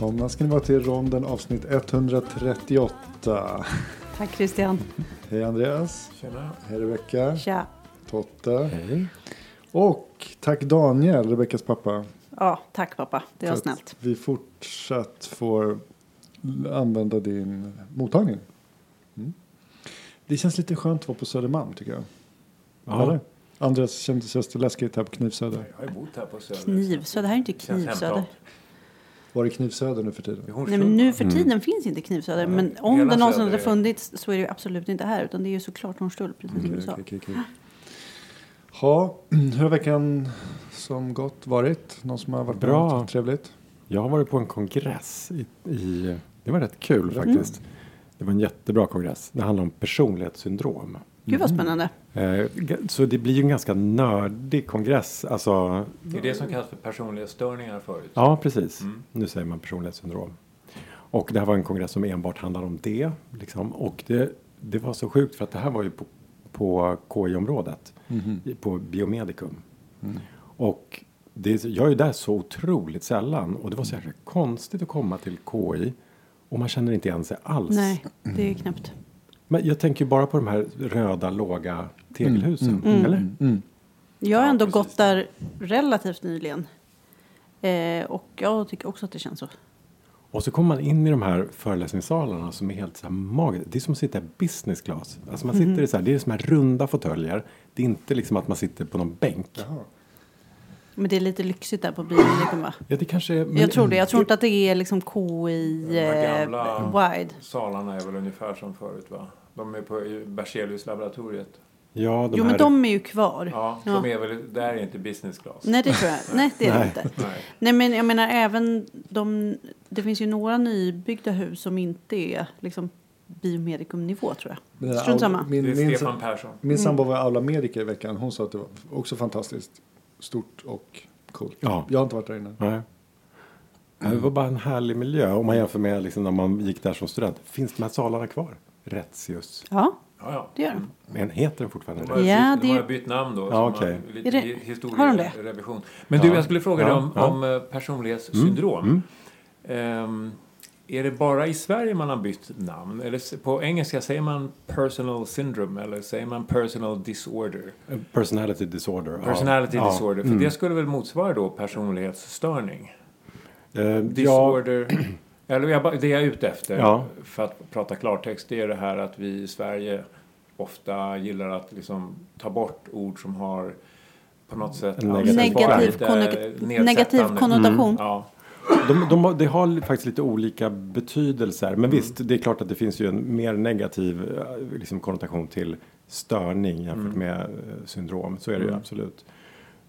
Välkomna ska ni vara till ronden avsnitt 138. Tack Christian. Hej Andreas. Tjena. Hej Rebecka. Tja. Totte. Hej. Och tack Daniel, Rebeckas pappa. Ja, tack pappa. Det var snällt. Vi fortsatt får använda din mottagning. Mm. Det känns lite skönt att vara på Södermalm tycker jag. Ja. Eller? Andreas kändes det läskigt här på Knivsöder. Jag har bott här på Söder. Knivsöder, det här är inte Knivsöder. Var är Knivsöder nu för tiden? Nej, men nu för tiden finns inte Knivsöder. Nej, Men om hela det någonsin hade är- funnits så är det ju absolut inte här. Utan det är ju såklart Hornstull, precis som du Okej, sa. Ja, hur har veckan som gått varit? Någon som har varit Bra. något trevligt? Jag har varit på en kongress i, i det var rätt kul faktiskt. Det var en jättebra kongress. Det handlar om personlighetssyndrom. Gud vad spännande. G- så det blir ju en ganska nördig kongress. Alltså, Det är det som kallas för personlighetsstörningar förut. ja, precis. Mm. Nu säger man personlighetssyndrom. Och det här var en kongress som enbart handlade om det. Liksom. Och det, det var så sjukt för att det här var ju på, på KI-området. i- På Biomedicum. Och det, jag är ju där så otroligt sällan. Och det var så jäkla konstigt att komma till KI. Och man känner inte igen sig alls. Nej, det är knäppt. Men jag tänker ju bara på de här röda låga tegelhusen. Mm. Eller? Mm. Jag har Ja, ändå precis. gått där relativt nyligen. Eh, och jag tycker också att det känns så. Och så kommer man in i de här föreläsningssalarna som är helt så här magiska. Det är som att sitta i business class. Alltså man sitter i så här, det är som här runda fåtöljer. Det är inte liksom att man sitter på någon bänk. Jaha. Men det är lite lyxigt där på biomedikum va? Ja, det kanske är, men- Jag tror det. Jag tror inte att det är liksom KI De eh, gamla- wide. Salarna är väl ungefär som förut va? De är på Berzelius-laboratoriet. Ja, de Jo här, men de är ju kvar. Ja, Ja. de är väl, där är inte business class. Nej det tror jag. Nej det är Nej. inte. Nej. Nej men jag menar även de, det finns ju några nybyggda hus som inte är liksom biomedikumnivå tror jag. Strunt samma. Min, Det är min, Stefan Persson. min sambo var i Aula Medica i veckan. Hon sa att det var också fantastiskt stort och coolt. Ja. Jag har inte varit där inne. Nej. Ja, Det var bara en härlig miljö. Om man jämför med liksom när man gick där som student. Finns de här salarna kvar? Rättsius. Ja, Ja, ja. det gör de. Men heter den fortfarande det? Ja, bytt, de det- har bytt namn då. Ja, okej. Lite Är det- hi- har de det? historierevision. Men Ja. du, jag skulle fråga dig Ja, om, ja. om eh, personlighetssyndrom. Ehm, är det bara i Sverige man har bytt namn? Eller på engelska säger man personal syndrome eller säger man personal disorder? Personality disorder. ja. Personality Ja. disorder. För Mm. det skulle väl motsvara då personlighetsstörning? Ja, Disorder. Eller jag, det jag är ute efter, Ja. för att prata klartext, det är det här att vi i Sverige ofta gillar att liksom ta bort ord som har på något sätt negativ Negativ, negativ konnotation. Ja. De, de, har- det har faktiskt lite olika betydelser. Mm. Men visst, det är klart att det finns ju en mer negativ eh, liksom, konnotation till störning jämfört Mm. med eh, syndrom. Så är det ju absolut.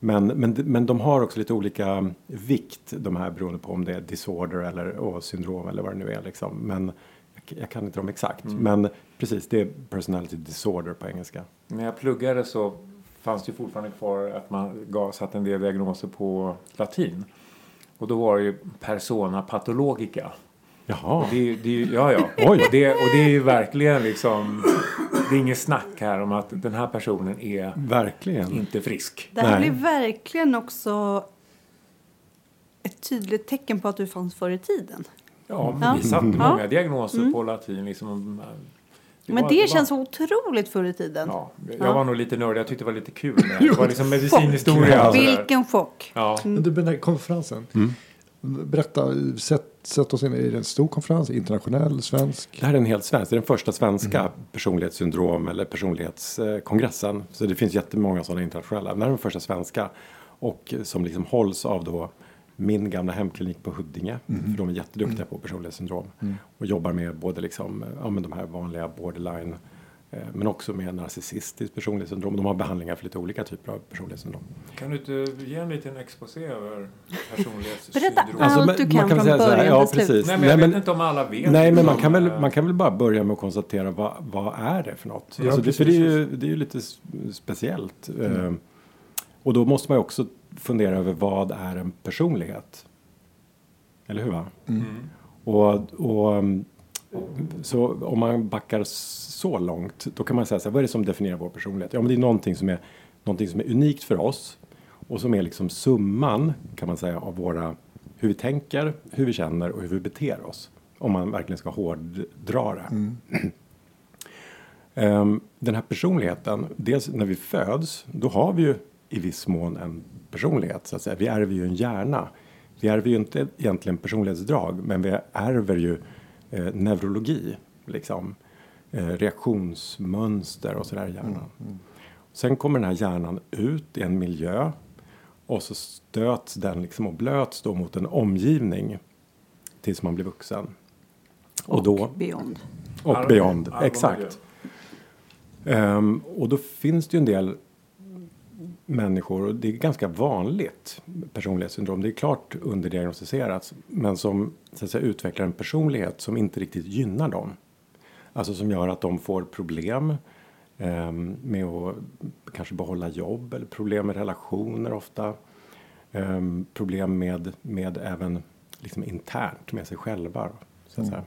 Men, men, men de har också lite olika vikt, de här beroende på om det är disorder eller och syndrom eller vad det nu är. Liksom. Men jag, jag kan inte dem exakt. Mm. Men precis, det är personality disorder på engelska. När jag pluggade så fanns det fortfarande kvar att man gav, satt en del diagnoser på latin. Och då var det ju persona pathologica. Jaha, Och det, är- det ja, ja. Oj. Och det, och det är ju verkligen liksom, det är inget snack här om att den här personen är verkligen. inte frisk. Det här Nej. blir verkligen också ett tydligt tecken på att du fanns förr i tiden. Ja, Ja. vi satte Mm. många Ja. diagnoser på latin. Liksom, Men var- det var- känns så otroligt förr i tiden. Ja, jag Ja. var nog lite nördig. Jag tyckte det var lite kul. med det. Det var liksom medicinhistoria. Vilken chock. Ja. Men du, den här konferensen. Berätta, sätt, sätt oss in. Är det en stor konferens? Internationell? Svensk? Det här är en helt svensk, det är den första svenska Mm. personlighetssyndrom eller personlighetskongressen. Så det finns jättemånga sådana internationella. Men det här är den första svenska. Och som liksom hålls av då min gamla hemklinik på Huddinge. Mm. För de är jätteduktiga på personlighetssyndrom. Och jobbar med både liksom, ja, men de här vanliga borderline. Eh, Men också med narcissistiskt personlighetssyndrom. De har behandlingar för lite olika typer av personlighetssyndrom. Kan du inte ge en liten exposé över personlighetssyndrom? Berätta allt men du man kan från säga så här, början ja, till slut. precis. Nej, men jag vet inte om alla vet. Nej, men man kan, väl, man kan väl bara börja med att konstatera vad, vad är det för något? Ja, alltså det, för det, är ju, det är ju lite speciellt. Eh, och då måste man ju också fundera över vad är en personlighet? Eller hur? Va? Mm. Och, och, um, så om man backar så långt, då kan man säga så här, vad är det som definierar vår personlighet? Ja, men det är någonting som är, någonting som är unikt för oss och som är liksom summan, kan man säga, av våra hur vi tänker, hur vi känner och hur vi beter oss. Om man verkligen ska hårddra det. Ehm, Den här personligheten, dels när vi föds, då har vi ju i viss mån en personlighet. Så att säga. Vi ärver ju en hjärna. Vi ärver ju inte egentligen personlighetsdrag, men vi ärver ju eh, neurologi, liksom. Eh, reaktionsmönster och sådär i hjärnan. Sen kommer den här hjärnan ut i en miljö och så stöts den liksom och blöts då mot en omgivning tills man blir vuxen. Och, då, Beyond. och beyond, och exakt. Ehm, och då finns det ju en del människor, och det är ganska vanligt personlighetssyndrom, det är klart underdiagnostiserat, men som så att säga, utvecklar en personlighet som inte riktigt gynnar dem. Alltså som gör att de får problem ehm, med att kanske behålla jobb eller problem med relationer ofta. Ehm, problem med, med även liksom internt med sig själva. Så att säga.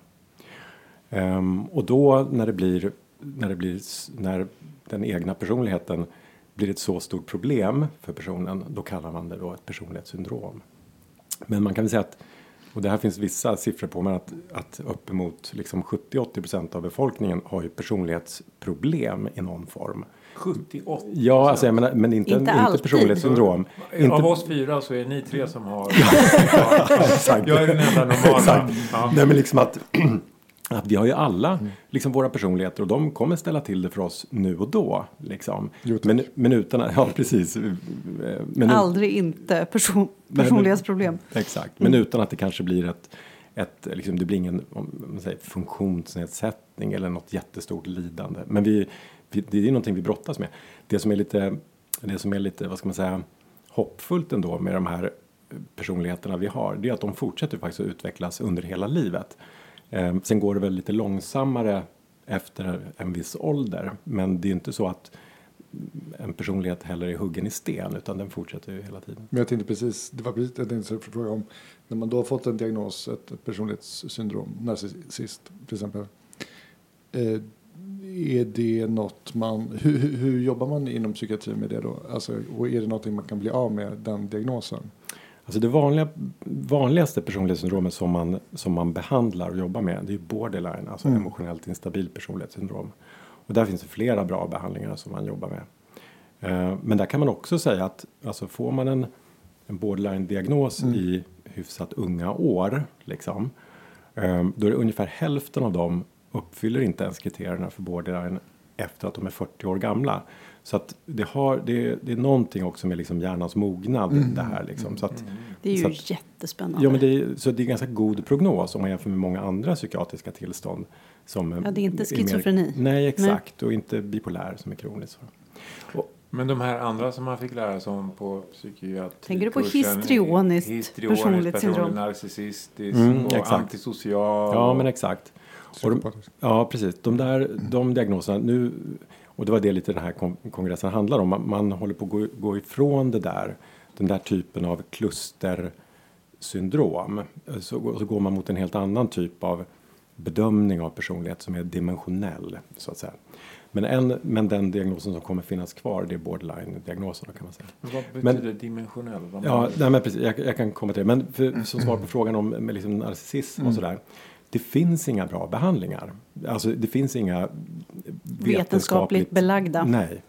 Ehm, och då när det blir, när det blir, när den egna personligheten blir ett så stort problem för personen, då kallar man det då ett personlighetssyndrom. Men man kan väl säga att, och det här finns vissa siffror på, men att, att uppemot liksom 70-80% av befolkningen har ju personlighetsproblem i någon form. 70-80 Ja, alltså jag menar, men inte, Inte inte, alltid. personlighetssyndrom. Inte, Av oss fyra så är ni tre som har... Exakt. Jag är den enda normala. Exakt. Ja. Nej men liksom att, att vi har ju alla liksom våra personligheter och de kommer ställa till det för oss nu och då. Liksom. Jo, men, men utan att, ja precis. Men, Aldrig inte person, personlighetsproblem. Exakt, men utan att det kanske blir ett, ett liksom, det blir ingen om man säger, funktionsnedsättning eller något jättestort lidande. Men vi, vi, det är någonting vi brottas med. Det som är lite, det som är lite, vad ska man säga, hoppfullt ändå med de här personligheterna vi har, det är att de fortsätter faktiskt att utvecklas under hela livet. Ehm, sen går det väl lite långsammare efter en viss ålder, men det är inte så att en personlighet heller är huggen i sten, utan den fortsätter ju hela tiden. Men jag tänkte precis, det var precis jag tänkte fråga om. När man då har fått en diagnos, ett, personlighetssyndrom, narcissist till exempel. Eh, är det något man, hur, hur- hur jobbar man inom psykiatrin med det då? Alltså, och är det någonting man kan bli av med, den diagnosen? Alltså det vanliga, vanligaste personlighetssyndromet som man, som man behandlar och jobbar med det är borderline, alltså Mm. emotionellt instabil personlighetssyndrom. Och där finns det flera bra behandlingar som man jobbar med. Eh, men där kan man också säga att alltså får man en, en borderline-diagnos Mm. i hyfsat unga år, liksom, eh, då är det ungefär hälften av dem uppfyller inte ens kriterierna för borderline efter att de är 40 år gamla. Så att det, har, det, det är någonting också med liksom hjärnans mognad Mm. det här. Liksom. Så att, Det är ju Så att- jättespännande. Ja, men det är, så det är ganska god prognos om man jämför med många andra psykiatriska tillstånd. Som Ja, det är inte mer- schizofreni. nej, exakt. Och inte bipolär som är kroniskt. Men de här andra som man fick lära sig om på psykiatri Tänker du på histrioniskt personlighetssyndrom? personlig narcissistisk Mm, och exakt. antisocial. Ja, men exakt. Och de, ja, precis. De där de diagnoserna nu, och det var det lite den här kon- kongressen handlar om. Man, man håller på att gå, gå ifrån det där, den där typen av klustersyndrom. Så, så går man mot en helt annan typ av bedömning av personlighet som är dimensionell, så att säga. Men, en, men den diagnosen som kommer finnas kvar, det är borderline-diagnosen kan man säga. Men Vad Men- betyder dimensionell? Vad Ja, nej, men precis, jag, jag kan komma till det. Men för, som svar på frågan om med liksom narcissism och sådär. Det finns inga bra behandlingar. Alltså det finns inga Vetenskapligt belagda. Nej.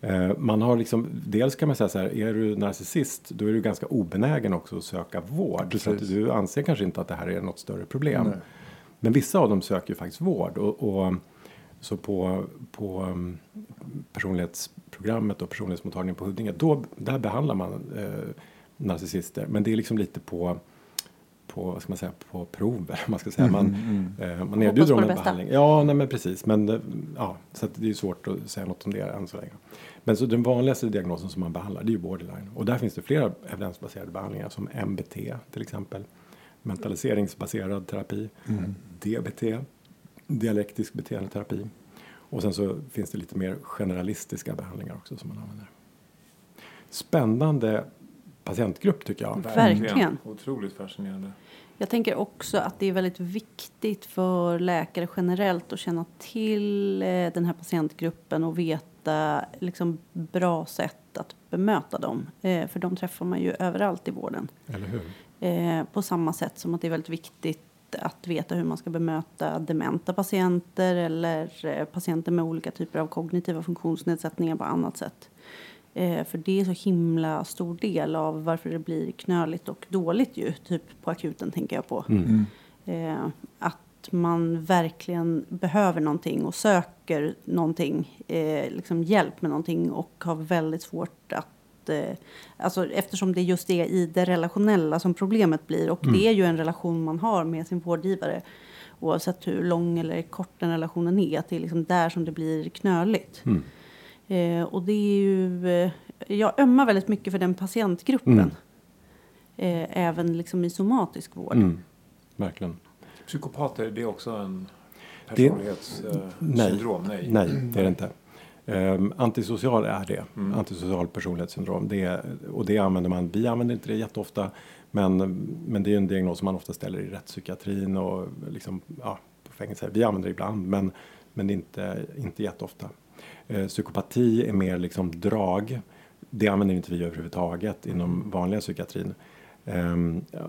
Eh, Man har liksom, dels kan man säga så här, är du narcissist då är du ganska obenägen också att söka vård. Så att Precis. du anser kanske inte att det här är något större problem. Nej. Men vissa av dem söker ju faktiskt vård. Och, och så på, på um, personlighetsprogrammet och personlighetsmottagningen på Huddinge, då, där behandlar man eh, narcissister. Men det är liksom lite på på, ska man säga, på prover. Man, ska säga. man, eh, man erbjuder dem en bästa. behandling. Ja, nej, men precis. Men eh, ja, så att det är svårt att säga något om det än så länge. Men så den vanligaste diagnosen som man behandlar det är ju borderline. Och där finns det flera evidensbaserade behandlingar som MBT till exempel. Mentaliseringsbaserad terapi. DBT, dialektisk beteendeterapi. Och sen så finns det lite mer generalistiska behandlingar också som man använder. Spännande patientgrupp tycker jag. Verkligen. Otroligt fascinerande. Jag tänker också att det är väldigt viktigt för läkare generellt att känna till eh, den här patientgruppen och veta liksom, bra sätt att bemöta dem. Eh, För de träffar man ju överallt i vården. Eller hur? Eh, på samma sätt som att det är väldigt viktigt att veta hur man ska bemöta dementa patienter eller patienter med olika typer av kognitiva funktionsnedsättningar på annat sätt. Eh, för det är så himla stor del av varför det blir knöligt och dåligt ju, typ på akuten tänker jag på. Mm. Eh, att man verkligen behöver någonting och söker någonting, eh, liksom hjälp med någonting och har väldigt svårt att eh, Alltså eftersom det just är i det relationella som problemet blir och Mm. det är ju en relation man har med sin vårdgivare oavsett hur lång eller kort den relationen är, att det är liksom där som det blir knöligt. Mm. Eh, och det är ju, eh, jag ömmar väldigt mycket för den patientgruppen. Mm. Eh, även liksom i somatisk vård. Mm. Verkligen. Psykopater, det är också en personlighetssyndrom? syndrom? Nej. Nej, det är det inte. Um, antisocial är det. Mm. Antisocial personlighetssyndrom. Det är, och det använder man. Vi använder inte det jätteofta. Men, men det är en diagnos som man ofta ställer i rättspsykiatrin och liksom, ja, på fängelse. Vi använder det ibland men, men inte, inte jätteofta. Eh, psykopati är mer liksom drag. Det använder inte vi överhuvudtaget inom vanliga psykiatrin. Ja,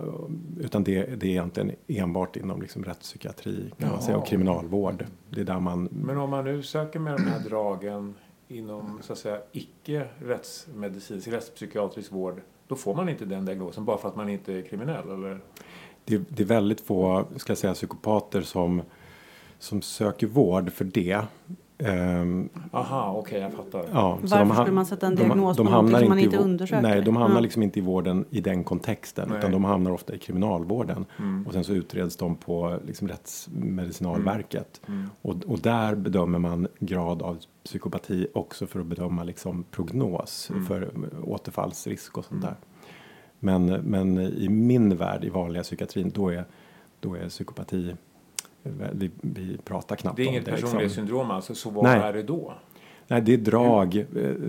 utan det, det är egentligen enbart inom liksom rättspsykiatri kan man säga, och kriminalvård. Det är där man Men om man nu söker med de här dragen inom så att säga icke rättsmedicinsk, rättspsykiatrisk vård, då får man inte den diagnosen bara för att man inte är kriminell? Eller? det, det är väldigt få ska jag säga, psykopater som, som söker vård för det. Ehm, Aha, okej, jag fattar. ja, Varför ha- skulle man sätta en de- diagnos de på någonting som man inte undersöker? Nej, de hamnar Ja. liksom inte i vården i den kontexten. Nej. Utan de hamnar ofta i kriminalvården. Mm. Och sen så utreds de på liksom Rättsmedicinalverket. Mm. Och, och där bedömer man grad av psykopati också för att bedöma liksom prognos Mm. för återfallsrisk och sånt Mm. där. Men, men i min värld, i vanliga psykiatrin, då är, då är psykopati, vi, vi pratar knappt Det är om inget det. Liksom. personlighetssyndrom alltså, så vad Nej. är det då? Nej, det är drag.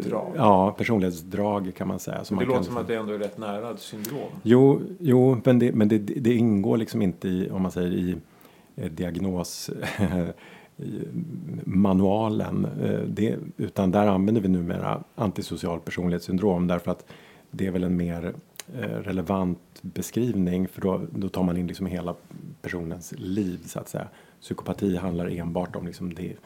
Drag. Ja, personlighetsdrag kan man säga. Som det man låter kan, som att det ändå är rätt nära syndrom. Jo, jo men, det, men det, det ingår liksom inte i, om man säger i eh, diagnos i manualen. eh, Det, utan där använder vi numera antisocial personlighetssyndrom därför att det är väl en mer relevant beskrivning för då, då tar man in liksom hela personens liv så att säga. Psykopati handlar enbart om liksom det,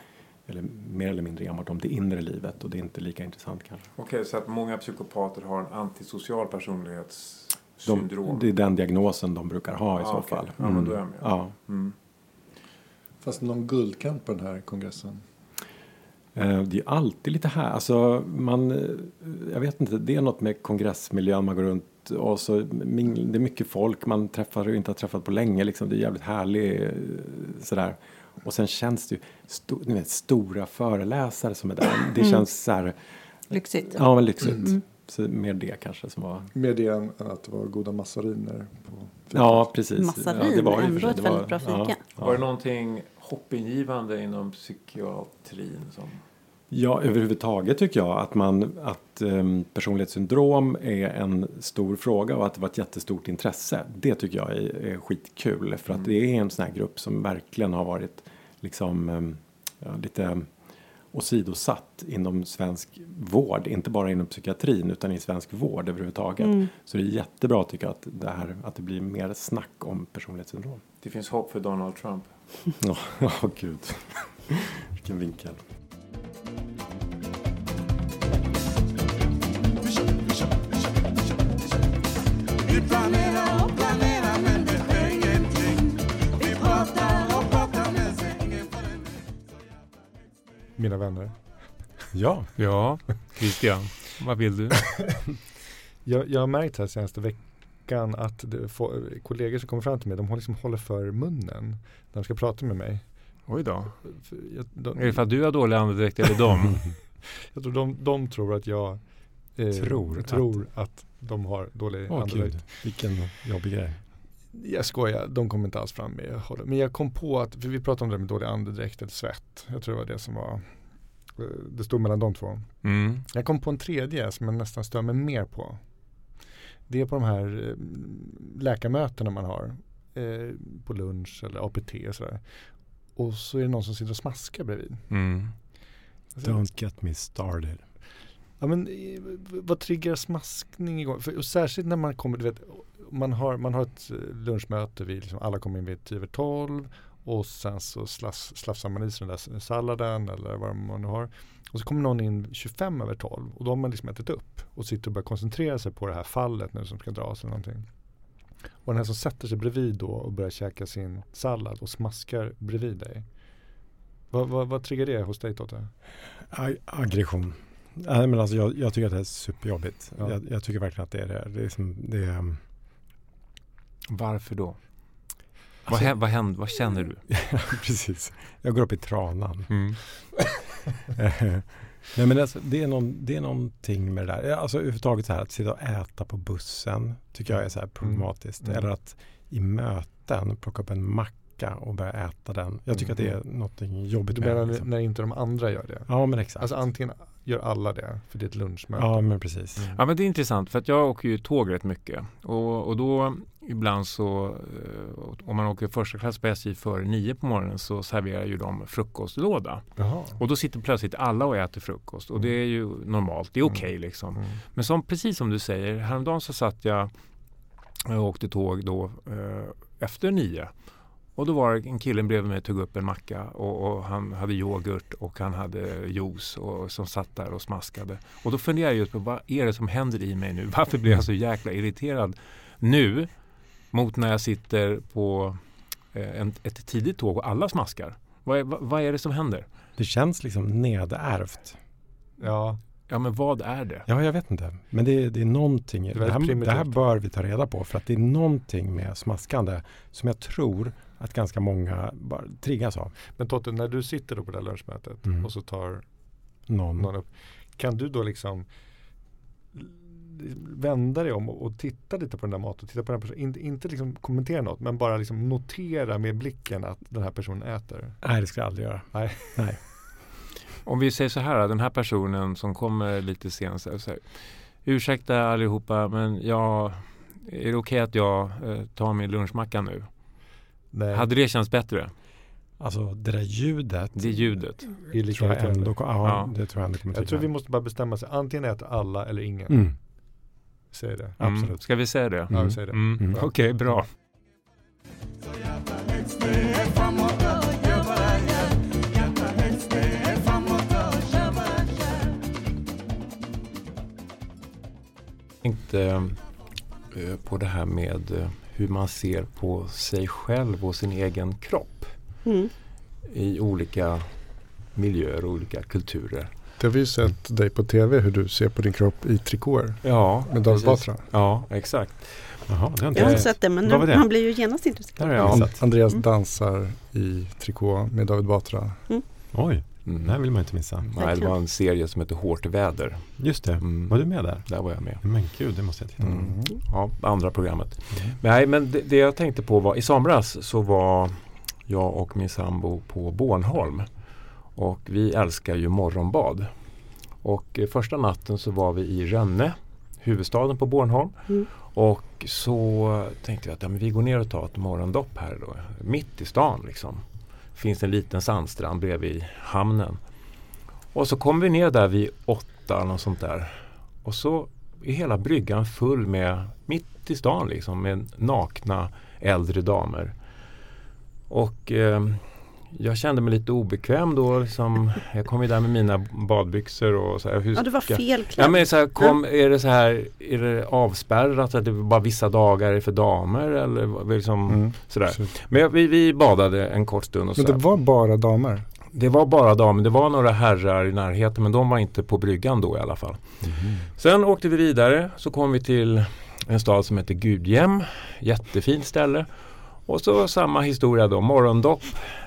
eller mer eller mindre enbart om det inre livet och det är inte lika intressant kanske. Okej, så att många psykopater har en antisocial De, personlighetssyndrom? det är den diagnosen de brukar ha i Ah, så okej. fall. Ja, men då är jag med. Ja. Mm. Fast någon guldkant på den här kongressen. Eh, Det är alltid lite här, alltså man, eh, jag vet inte, det är något med kongressmiljön, man går runt och så det är mycket folk man träffar och inte har träffat på länge liksom, det är jävligt härligt eh, sådär. Och sen känns det ju, sto, ni vet, stora föreläsare som är där, det Mm. känns så här, Lyxigt. ja men lyxigt. Mm. Så mer det kanske som var, Mer det än att det var goda massariner på fikat. ja precis. Massarin, ja, det var ändå ett väldigt bra fika. Ja, Var det ja. någonting hoppingivande inom psykiatrin? Som... Ja, överhuvudtaget tycker jag att, man, att um, personlighetssyndrom är en stor fråga och att det var ett jättestort intresse. Det tycker jag är, är skitkul för att Mm. det är en sån här grupp som verkligen har varit liksom um, ja, lite åsidosatt inom svensk vård, inte bara inom psykiatrin utan i svensk vård överhuvudtaget. Mm. Så det är jättebra tycker jag att det, här, att det blir mer snack om personlighetssyndrom. Det finns hopp för Donald Trump. Ja, oh, gud. Vilken vinkel. Mina vänner. Ja, Ja, Christian, vad vill du? Jag, jag har märkt här senaste veckan att det, få, kollegor som kommer fram till mig, de liksom håller för munnen när de ska prata med mig. Oj då. För Jag, de, Är det för att du har dålig andedräkt eller dem? jag tror de, de tror att jag eh, Tror tror att, de har dålig Åh andedräkt. gud, vilken jobbig grej. Jag skojar, de kommer inte alls fram med jag håller. Men jag kom på att, för vi pratade om det med dålig andedräkt eller svett. Jag tror det var det som var, eh, det stod mellan de två. Mm. Jag kom på en tredje som jag nästan stör mig mer på. Det är på de här eh, läkarmötena man har. Eh, på lunch eller APT och sådär. Och så är det någon som sitter och smaskar bredvid. Mm. Alltså, Don't get me started. Ja men eh, vad triggar smaskning igång? För, och särskilt när man kommer, du vet, man, har, man har ett eh, lunchmöte, vid, liksom, alla kommer in vid 10 över 12 och sen så slafs, slafsar man i sig den där salladen eller vad man nu har. Och så kommer någon in 25 över 12 och då har man liksom ätit upp och sitter och börjar koncentrera sig på det här fallet nu som ska dras eller någonting. Och den här som sätter sig bredvid då och börjar käka sin sallad och smaskar bredvid dig. Vad, vad, vad triggar det hos dig Totte? Ag- aggression. Nej, men alltså, jag, jag tycker att det är superjobbigt. Ja. Jag, jag tycker verkligen att det är det. Det är, som, det är um, Varför då? vad, Alltså- hä- vad, händer, vad känner du? precis. Jag går upp i tranan. Mm. Nej, men alltså, det, är någon, det är någonting med det där. Alltså överhuvudtaget så här att sitta och äta på bussen tycker jag är så här problematiskt. Mm. Eller att i möten plocka upp en macka och börja äta den. Jag tycker Mm. att det är någonting jobbigt Du med menar det. Liksom. när inte de andra gör det? Ja, men exakt. Alltså antingen gör alla det, för det är ett lunchmöte. ja, men precis. Mm. Ja men det är intressant för att jag åker ju tåg rätt mycket och, och då ibland så eh, om man åker första klass på SJ före nio på morgonen så serverar ju de frukostlåda. Jaha. Och då sitter plötsligt alla och äter frukost och det är ju normalt, det är okej liksom. Mm. Men som, precis som du säger, häromdagen så satt jag och åkte tåg då eh, efter nio. Och då var det en kille bredvid mig tog upp en macka och, och han hade yoghurt och han hade juice och, som satt där och smaskade. Och då funderade jag just på vad är det som händer i mig nu? Varför blir jag så jäkla irriterad nu mot när jag sitter på eh, en, ett tidigt tåg och alla smaskar? Vad är, vad, vad är det som händer? Det känns liksom nedärvt. Ja, Ja men vad är det? Ja, jag vet inte. Men det, är- det är någonting. är Det, väldigt här, det här bör vi ta reda på. För att det är någonting med smaskande som jag tror att ganska många bara triggas av. men Totte, när du sitter då på det här lunchmötet Mm. och så tar Någon. någon upp. Kan du då liksom vända dig om och, och titta lite på den där maten. Titta på den här personen. Inte, inte liksom kommentera något men bara liksom notera med blicken att den här personen äter. Nej, det ska jag aldrig göra. Nej. Nej. Om vi säger så här, den här personen som kommer lite sent. Så här, så här, Ursäkta allihopa, men jag, är det okej att jag eh, tar min lunchmacka nu? Nej. Hade det känts bättre? Alltså det där ljudet. Det ljudet. är lika tror jag irriterande. ändå, ja, Ja. det tror jag ändå kommer Jag tror vi måste bara bestämma sig. Antingen äter alla eller ingen. Mm. Säg det. Mm. Absolut. Ska vi säga det? Ja, Mm. vi säger det. Mm. Mm. Okej, bra. tänkte eh, på det här med eh, hur man ser på sig själv och sin egen kropp Mm. i olika miljöer och olika kulturer. Det har vi ju sett dig på tv hur du ser på din kropp i trikåer Ja, med David. Batra. Ja, exakt. Jaha, det har inte Jag har inte sett det, men nu, det? man blir ju genast intresserad. Andreas Mm. dansar i trikå med David Batra. Oj, Mm. här vill man inte missa. Nej, det var en serie som heter Hårt väder. Just det. Mm. Var du med där? Där var jag med. Men gud, det måste jag titta på. Mm. Ja, andra programmet. Nej, men det, det jag tänkte på var i somras så var jag och min sambo på Bornholm. Och vi älskar ju morgonbad. Och eh, första natten så var vi i Rönne, huvudstaden på Bornholm. Mm. Och så tänkte jag att ja, men vi går ner och tar ett morgondopp här då, mitt i stan liksom. Finns en liten sandstrand bredvid hamnen. Och så kom vi ner där vid åtta eller något sånt där. Och så är hela bryggan full med, mitt i stan liksom, med nakna äldre damer. Och eh, jag kände mig lite obekväm då. Liksom, jag kom ju där med mina badbyxor och så här. Hur Ja, du var ska- fel klädd. Ja men så här, kom, är det så här, är det avspärrat att det bara vissa dagar är för damer eller vad- liksom Mm. sådär. Så- Men vi, vi badade en kort stund och så Men det här. var bara damer. det var bara damer, det var några herrar i närheten men de var inte på bryggan då i alla fall. Sen åkte vi vidare så kom vi till en stad som heter Gudhem, jättefint ställe. Och så samma historia då, morgondopp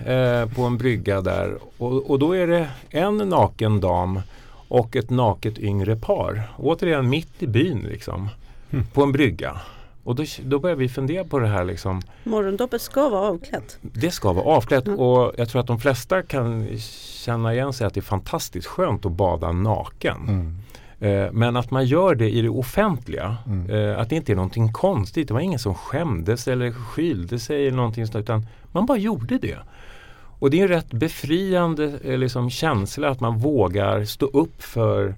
eh, på en brygga där. Och, och då är det en naken dam och ett naket yngre par. Återigen mitt i byn liksom. Mm. På en brygga. Och då, då börjar vi fundera på det här liksom. Morgondoppet ska vara avklätt. Det ska vara avklätt Mm. och jag tror att de flesta kan känna igen sig att det är fantastiskt skönt att bada naken. Mm. Eh, Men att man gör det i det offentliga, Mm. eh, att det inte är någonting konstigt. Det var ingen som skämdes eller skylde sig eller någonting sånt utan man bara gjorde det. Och det är en rätt befriande eh, liksom, känsla att man vågar stå upp för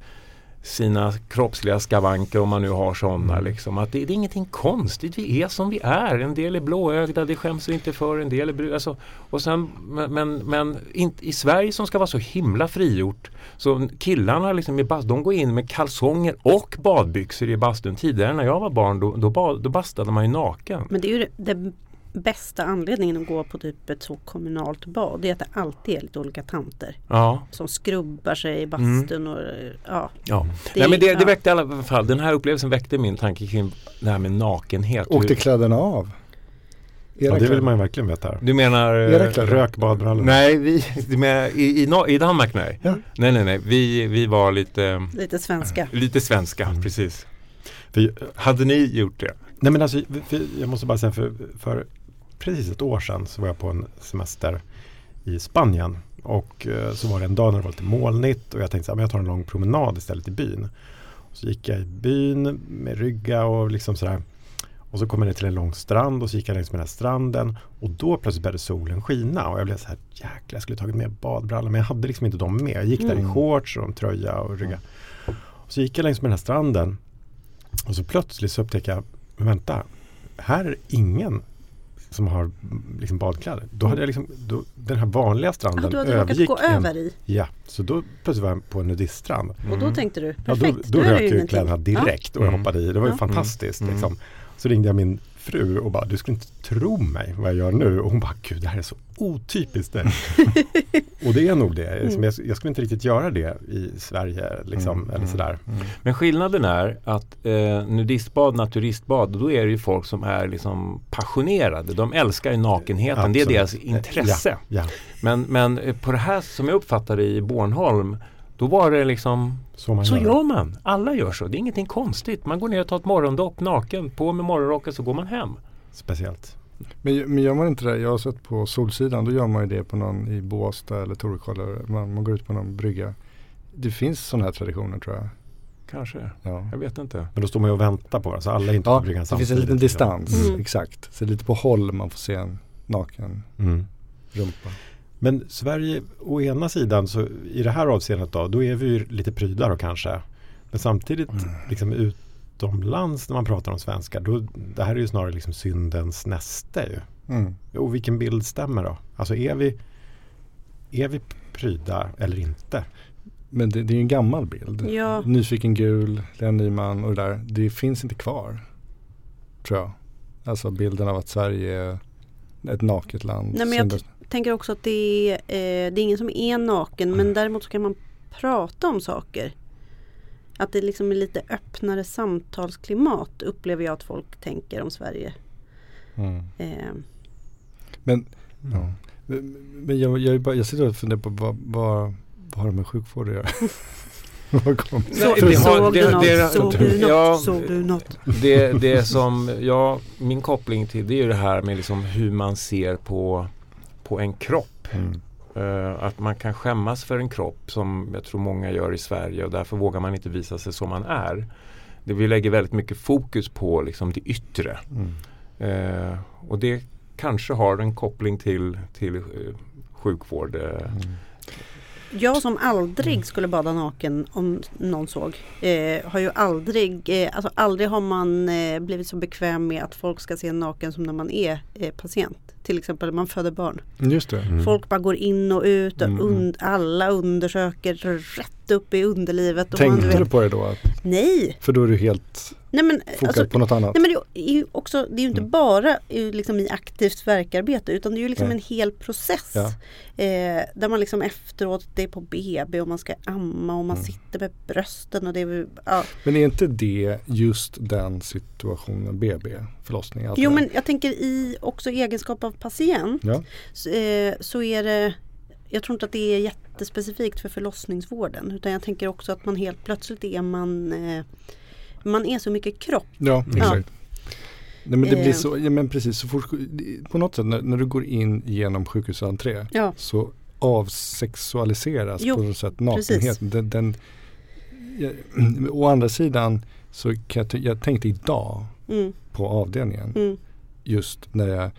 sina kroppsliga skavanker om man nu har sådana. Mm. Liksom. Att det, det är ingenting konstigt, vi är som vi är. En del är blåögda, det skäms vi inte för. En del är alltså, och sen, men men, men in, i Sverige som ska vara så himla frigjort så killarna liksom i bast, de går in med kalsonger och badbyxor i bastun. Tidigare när jag var barn då, då, bad, då bastade man ju naken. Men det är ju det, det bästa anledningen att gå på typ ett så kommunalt bad. Det är att det alltid är lite olika tanter Ja, som skrubbar sig i bastun. Och, ja, ja. Det- Nej, men det, det ja. väckte i alla fall, den här upplevelsen väckte min tanke kring det här med nakenhet. Åkte kläderna av? Era Ja, det vill man ju verkligen veta. Du menar... Eh, kläder? Rök badbrallor. Nej, vi, du menar, i, i, i Danmark nej. Ja. Nej, nej, nej. Vi, vi var lite, lite svenska. lite svenska, Mm. precis. För, Hade ni gjort det? nej men alltså, för, jag måste bara säga för, för precis ett år sedan så var jag på en semester i Spanien. Och eh, så var det en dag när det var lite molnigt och jag tänkte att jag tar en lång promenad istället i byn. Så gick jag i byn med rygga och liksom sådär. Och så kom jag ner till en lång strand och så gick jag längs med den här stranden. Och då plötsligt började solen skina och jag blev så här jäklar jag skulle tagit med badbrallor men jag hade liksom inte dem med. Jag gick där i Mm. shorts och en tröja och rygga. Och så gick jag längs med den här stranden och så plötsligt så upptäcker jag, men vänta, här är ingen som har mm, liksom badkläder. Då hade jag liksom, då, den här vanliga Ja, stranden du hade övergick gå en- över i. Ja, så då plötsligt var jag på en nudiststrand. Och då tänkte du, Ja, då perfekt, då är det rök ju kläderna direkt och jag Mm. hoppade i. Det var ju Ja. fantastiskt. Mm. Liksom. Så ringde jag min fru och bara, du skulle inte tro mig vad jag gör nu. Och hon bara, gud det här är så otypiskt dig. och det är nog det. Liksom, Jag, jag skulle inte riktigt göra det i Sverige. Liksom, Mm. eller sådär. Men skillnaden är att eh, nudistbad, naturistbad, då är det ju folk som är liksom passionerade. De älskar ju nakenheten, det är Absolut. deras intresse. Ja, Men, men eh, på det här som jag uppfattade i Bornholm, då var det liksom så man Så gör. gör man. Alla gör så. Det är ingenting konstigt. Man går ner och tar ett morgondopp naken, på med morgonrocken så går man hem. Speciellt. Men, men gör man inte det, jag har sett på Solsidan, då gör man ju det på någon i Båstad eller eller Man, man går ut på någon brygga. Det finns sådana här traditioner tror jag. Kanske. Ja, Jag vet inte. Men då står man ju och väntar på det. Så alla är inte ja på bryggan det finns en samtidigt, liten liksom. distans. Mm. Exakt. Så lite på håll man får se en naken Mm. rumpa. Men Sverige, å ena sidan så i det här avseendet då, då är vi ju lite prydar då kanske. Men samtidigt Mm. liksom utomlands när man pratar om svenskar, då, det här är ju snarare liksom syndens näste ju. Mm. Och vilken bild stämmer då? Alltså är vi, är vi pryda eller inte? Men det, det är ju en gammal bild. Ja. Nyfiken gul, Lena Nyman och det där. Det finns inte kvar. Tror jag. Alltså bilden av att Sverige är ett naket land. Nej, men jag tänker också att det är, eh, det är ingen som är naken men däremot så kan man prata om saker. Att det liksom är lite öppnare samtalsklimat upplever jag att folk tänker om Sverige. mm. Eh, Men, ja. men, men jag, jag, jag sitter och funderar på vad, vad, vad har det med sjukvård att göra? Det har- såg, det- du något? det- såg du något? ja, såg du något? Det, det som jag, min koppling till det är ju det här med liksom hur man ser på, på en kropp. Mm. Eh, att man kan skämmas för en kropp som jag tror många gör i Sverige och därför vågar man inte visa sig som man är. Det vi lägger väldigt mycket fokus på liksom det yttre. Mm. Eh, och det kanske har en koppling till, till eh, sjukvård. Mm. Jag som aldrig skulle bada naken om någon såg. Eh, har ju aldrig, eh, alltså aldrig har man eh, blivit så bekväm med att folk ska se en naken som när man är eh, patient. Till exempel när man föder barn. Just det. Mm. Folk bara går in och ut och Mm. und- alla undersöker rätt upp i underlivet. Och man, Tänkte du du vet, på det då? Att, nej! för då är du helt Nej men, fokad alltså, på något annat? nej, men det är ju också, det är ju inte Mm. bara i- liksom i aktivt verkarbete utan det är ju liksom Nej. en hel process. Ja. Eh, där man liksom efteråt, det är på BB och man ska amma och man Mm. sitter med brösten och det är ja. Men är inte det just den situationen, BB, förlossning? allt Jo men jag tänker i också egenskap av patient Ja. så, eh, så är det jag tror inte att det är jättespecifikt för förlossningsvården utan jag tänker också att man helt plötsligt är man eh, man är så mycket kropp. Ja, exakt. Nej, men det blir Eh. så, ja, men precis, så fort, på något sätt när, när du går in genom sjukhusentré Ja. så avsexualiseras Jo, på något sätt precis. nakenheten. Den, den, ja, å andra sidan så kan jag, jag tänkte idag Mm, på avdelningen mm, just när jag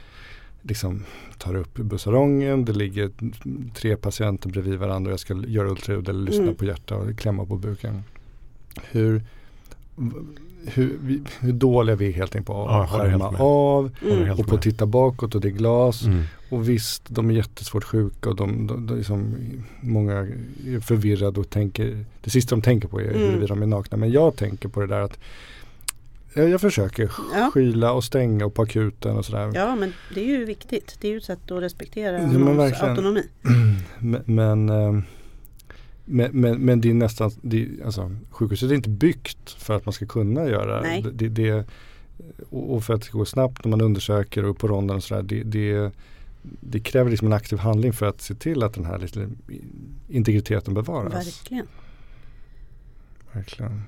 liksom tar upp bussarongen, det ligger tre patienter bredvid varandra och jag ska göra ultraljud eller lyssna Mm. på hjärta och klämma på buken. hur, hur, vi, hur dåliga vi är helt enkelt på Ja, att helt skärma med. av Mm. och på att titta bakåt och det är glas. Mm. Och visst, de är jättesvårt sjuka och de, de, de liksom, många är förvirrade och tänker, det sista de tänker på är Mm. huruvida de är nakna. Men jag tänker på det där att jag, jag försöker Ja. skyla och stänga och på akuten och sådär. Ja, men det är ju viktigt. Det är ju ett sätt att respektera Ja, men någons autonomi. Men, men, eh, men, men, men det är nästan, det, alltså, sjukhuset är inte byggt för att man ska kunna göra Nej. det. det, och och för att det ska gå snabbt när man undersöker och på ronden och sådär. Det, det, det kräver liksom en aktiv handling för att se till att den här liksom, integriteten bevaras. Verkligen. Verkligen.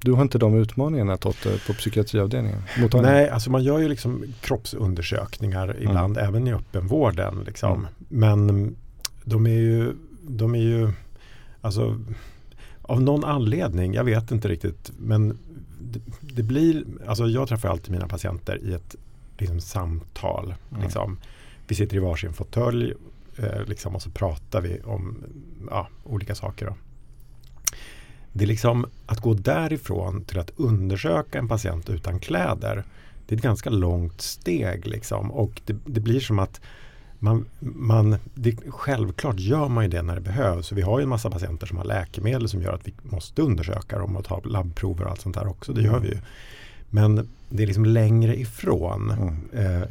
Du har inte de utmaningarna Totte på psykiatriavdelningen? Mottagningen? Nej, alltså man gör ju liksom kroppsundersökningar ibland, även i öppenvården. Liksom. Mm. Men de är ju, de är ju, alltså av någon anledning, jag vet inte riktigt, men det, det blir, alltså jag träffar alltid mina patienter i ett liksom, samtal. Mm. Liksom. Vi sitter i varsin fåtölj eh, liksom, och så pratar vi om ja, olika saker. Då. Det är liksom att gå därifrån till att undersöka en patient utan kläder. Det är ett ganska långt steg liksom. Och det, det blir som att man, man, det, självklart gör man ju det när det behövs. Vi har ju en massa patienter som har läkemedel som gör att vi måste undersöka dem och ta labbprover och allt sånt där också. Det gör vi ju. Men det är liksom längre ifrån. Mm. Eh,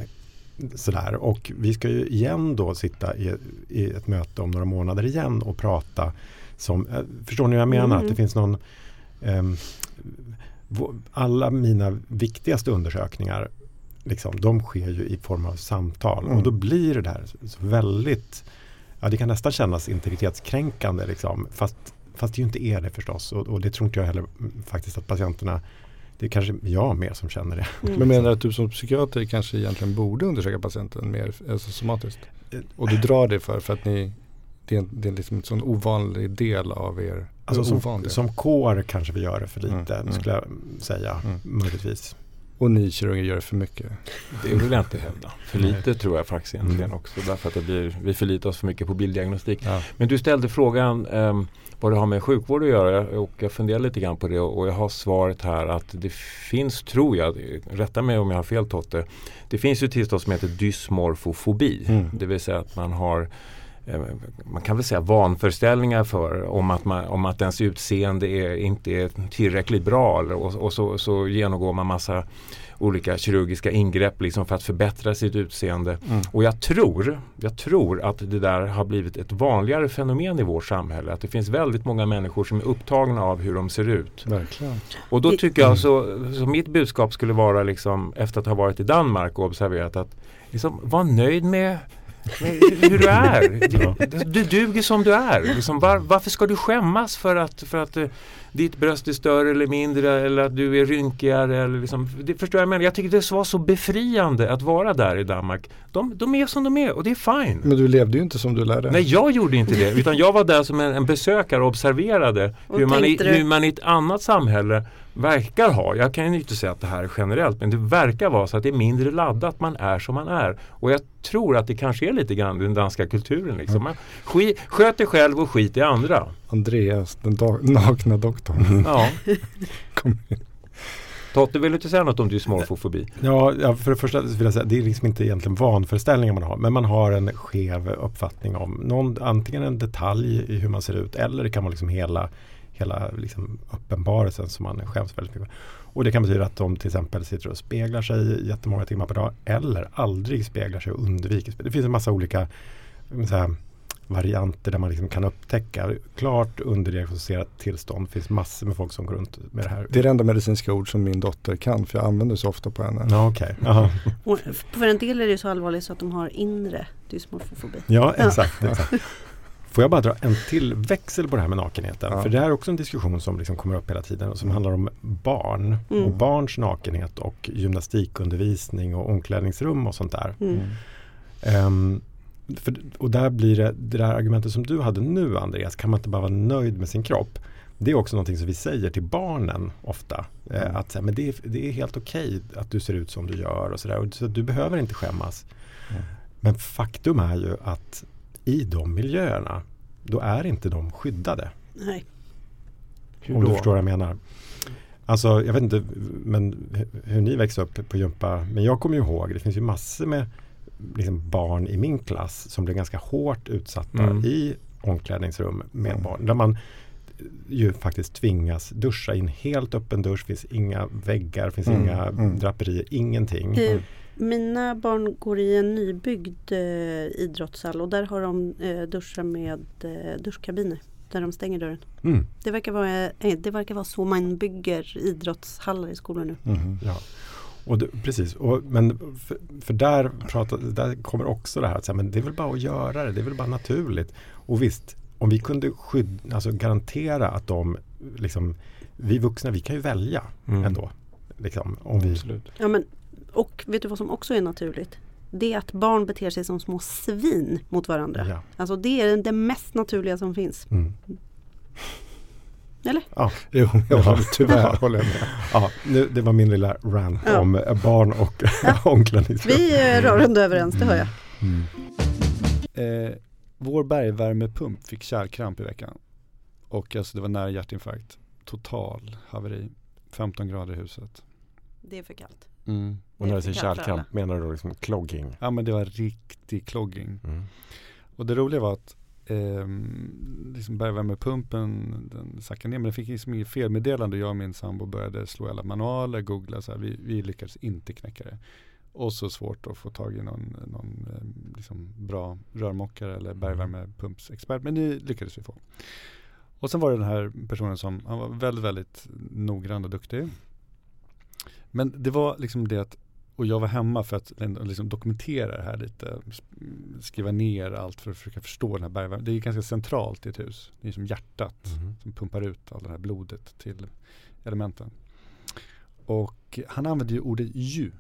sådär. Och vi ska ju igen då sitta i, i ett möte om några månader igen och prata som, eh, förstår ni vad jag menar? Mm. Att det finns någon vå- alla mina viktigaste undersökningar liksom, de sker ju i form av samtal Mm. och då blir det där väldigt ja, det kan nästan kännas integritetskränkande liksom, fast, fast det ju inte är det förstås och, och det tror inte jag heller mm, faktiskt att patienterna det är kanske jag mer som känner det. Mm. Men menar du att du som psykiater kanske egentligen borde undersöka patienten mer alltså, somatiskt? Och du drar det för, för att ni det är, en, det är liksom en sån ovanlig del av er Alltså som, ovanlig. som kår kanske vi gör det för lite, Mm, mm. skulle jag säga, Mm. möjligtvis. Och ni kirurger gör för mycket. Det vill jag inte hävda. För Nej. lite tror jag faktiskt egentligen Mm. också. Därför att blir, vi förlitar oss för mycket på bilddiagnostik. Ja. Men du ställde frågan um, vad det har med sjukvård att göra och jag funderar lite grann på det och jag har svaret här att det finns, tror jag, rätta mig om jag har fel Totte, det finns ju tillstånd som heter dysmorfofobi. Mm. Det vill säga att man har man kan väl säga vanföreställningar för om att, man, om att ens utseende är, inte är tillräckligt bra och, och så, så genomgår man massa olika kirurgiska ingrepp liksom för att förbättra sitt utseende. Mm. Och jag tror, jag tror att det där har blivit ett vanligare fenomen i vårt samhälle. Att det finns väldigt många människor som är upptagna av hur de ser ut. Verkligen. Och då tycker jag så, så mitt budskap skulle vara liksom efter att ha varit i Danmark och observerat att liksom, var nöjd med hur du är. Du, du duger som du är. Liksom, var, varför ska du skämmas för att, för att eh, ditt bröst är större eller mindre eller att du är rynkigare? Eller liksom, det förstår jag, men jag tycker det var så befriande att vara där i Danmark. De, de är som de är och det är fine. Men du levde ju inte som du lärde. Nej, jag gjorde inte det. Utan jag var där som en, en besökare och observerade Och hur man, i, hur man i ett annat samhälle verkar ha. Jag kan ju inte säga att det här är generellt, men det verkar vara så att det är mindre laddat. Man är som man är. Och jag tror att det kanske är lite grann den danska kulturen. Liksom. Man skit, sköt dig själv och skit i andra. Andreas, den do- nakna doktorn. Ja. Kom in. Totte, vill du inte säga något om dysmorfofobi? Ja, ja, för det första vill jag säga det är liksom inte egentligen vanföreställningar man har. Men man har en skev uppfattning om någon, antingen en detalj i hur man ser ut eller det kan vara liksom hela, hela liksom uppenbarelsen som man skäms väldigt mycket. Och det kan betyda att de till exempel sitter och speglar sig jättemånga timmar per dag eller aldrig speglar sig och undviker. Det finns en massa olika så här, varianter där man liksom kan upptäcka klart underdiagnostiserat tillstånd. Det finns massor med folk som går runt med det här. Det är det enda medicinska ord som min dotter kan för jag använder så ofta på henne. Ja. Och för en del är det så allvarligt så att de har inre dysmorfofobi. Ja, exakt. exakt. Får jag bara dra en till växel på det här med nakenheten? Ja. För det här är också en diskussion som liksom kommer upp hela tiden och som handlar om barn Mm. och barns nakenhet och gymnastikundervisning och omklädningsrum och sånt där. Mm. Ehm, för, och där blir det, det där argumentet som du hade nu Andreas, kan man inte bara vara nöjd med sin kropp? Det är också någonting som vi säger till barnen ofta. Eh, Mm. att men det, är, det är helt okej att du ser ut som du gör och sådär. Så du behöver inte skämmas. Mm. Men faktum är ju att i de miljöerna då är inte de skyddade. Nej. Hur om då? du förstår vad jag menar. Alltså, jag vet inte men hu- hur ni växte upp på gympa. Men jag kommer ju ihåg, det finns ju massor med liksom, barn i min klass som blev ganska hårt utsatta Mm. i omklädningsrum med barn. Där man ju faktiskt tvingas duscha i en helt öppen dusch. finns inga väggar, finns Mm, inga mm. draperier, ingenting. Eh, Mina barn går i en nybyggd eh, idrottshall och där har de eh, duschar med eh, duschkabiner. Där de stänger dörren. Mm. Det verkar, vara, eh, det verkar vara så man bygger idrottshallar i skolor nu. Mhm. Ja. Och det, precis, och, men för, för där, pratar, där kommer också det här att säga, men det är väl bara att göra det, det är väl bara naturligt. Och visst, om vi kunde skydd, alltså garantera att de, liksom, vi vuxna, vi kan ju välja Mm. ändå. Liksom, om vi, Absolut. Ja, men, och vet du vad som också är naturligt? Det är att barn beter sig som små svin mot varandra. ja. Alltså det är det mest naturliga som finns. Mm. Eller? Ja, Jo, jag håller, tyvärr håller jag med. ja nu, det var min lilla rant Ja. om eh, barn och omklädningsrum. Vi är rörande överens, det hör jag. Mm. Eh, vår bergvärmepump fick kärlkramp i veckan. Och alltså det var nära hjärtinfarkt. Total haveri. 15 grader i huset. Det är för kallt. Och när du säger kärlkramp, menar du då liksom clogging? Ja men det var riktig klogging. Mm. Och det roliga var att ehm, liksom bergvärmepumpen den sackade ner men den fick liksom inget felmeddelande. Jag och min sambo började slå alla manualer, googla så här. Vi, vi lyckades inte knäcka det. Och så svårt att få tag i någon, någon ehm, liksom bra rörmokare eller bergvärmepumpsexpert. Men det lyckades vi få. Och sen var det den här personen som, han var väldigt, väldigt noggrann och duktig. Men det var liksom det att och jag var hemma för att liksom dokumentera det här lite. sk- Skriva ner allt för att försöka förstå den här bergvärmen. Det är ganska centralt i ett hus. Det är som hjärtat Mhm. som pumpar ut all det här blodet till elementen. Och han använde ju ordet ju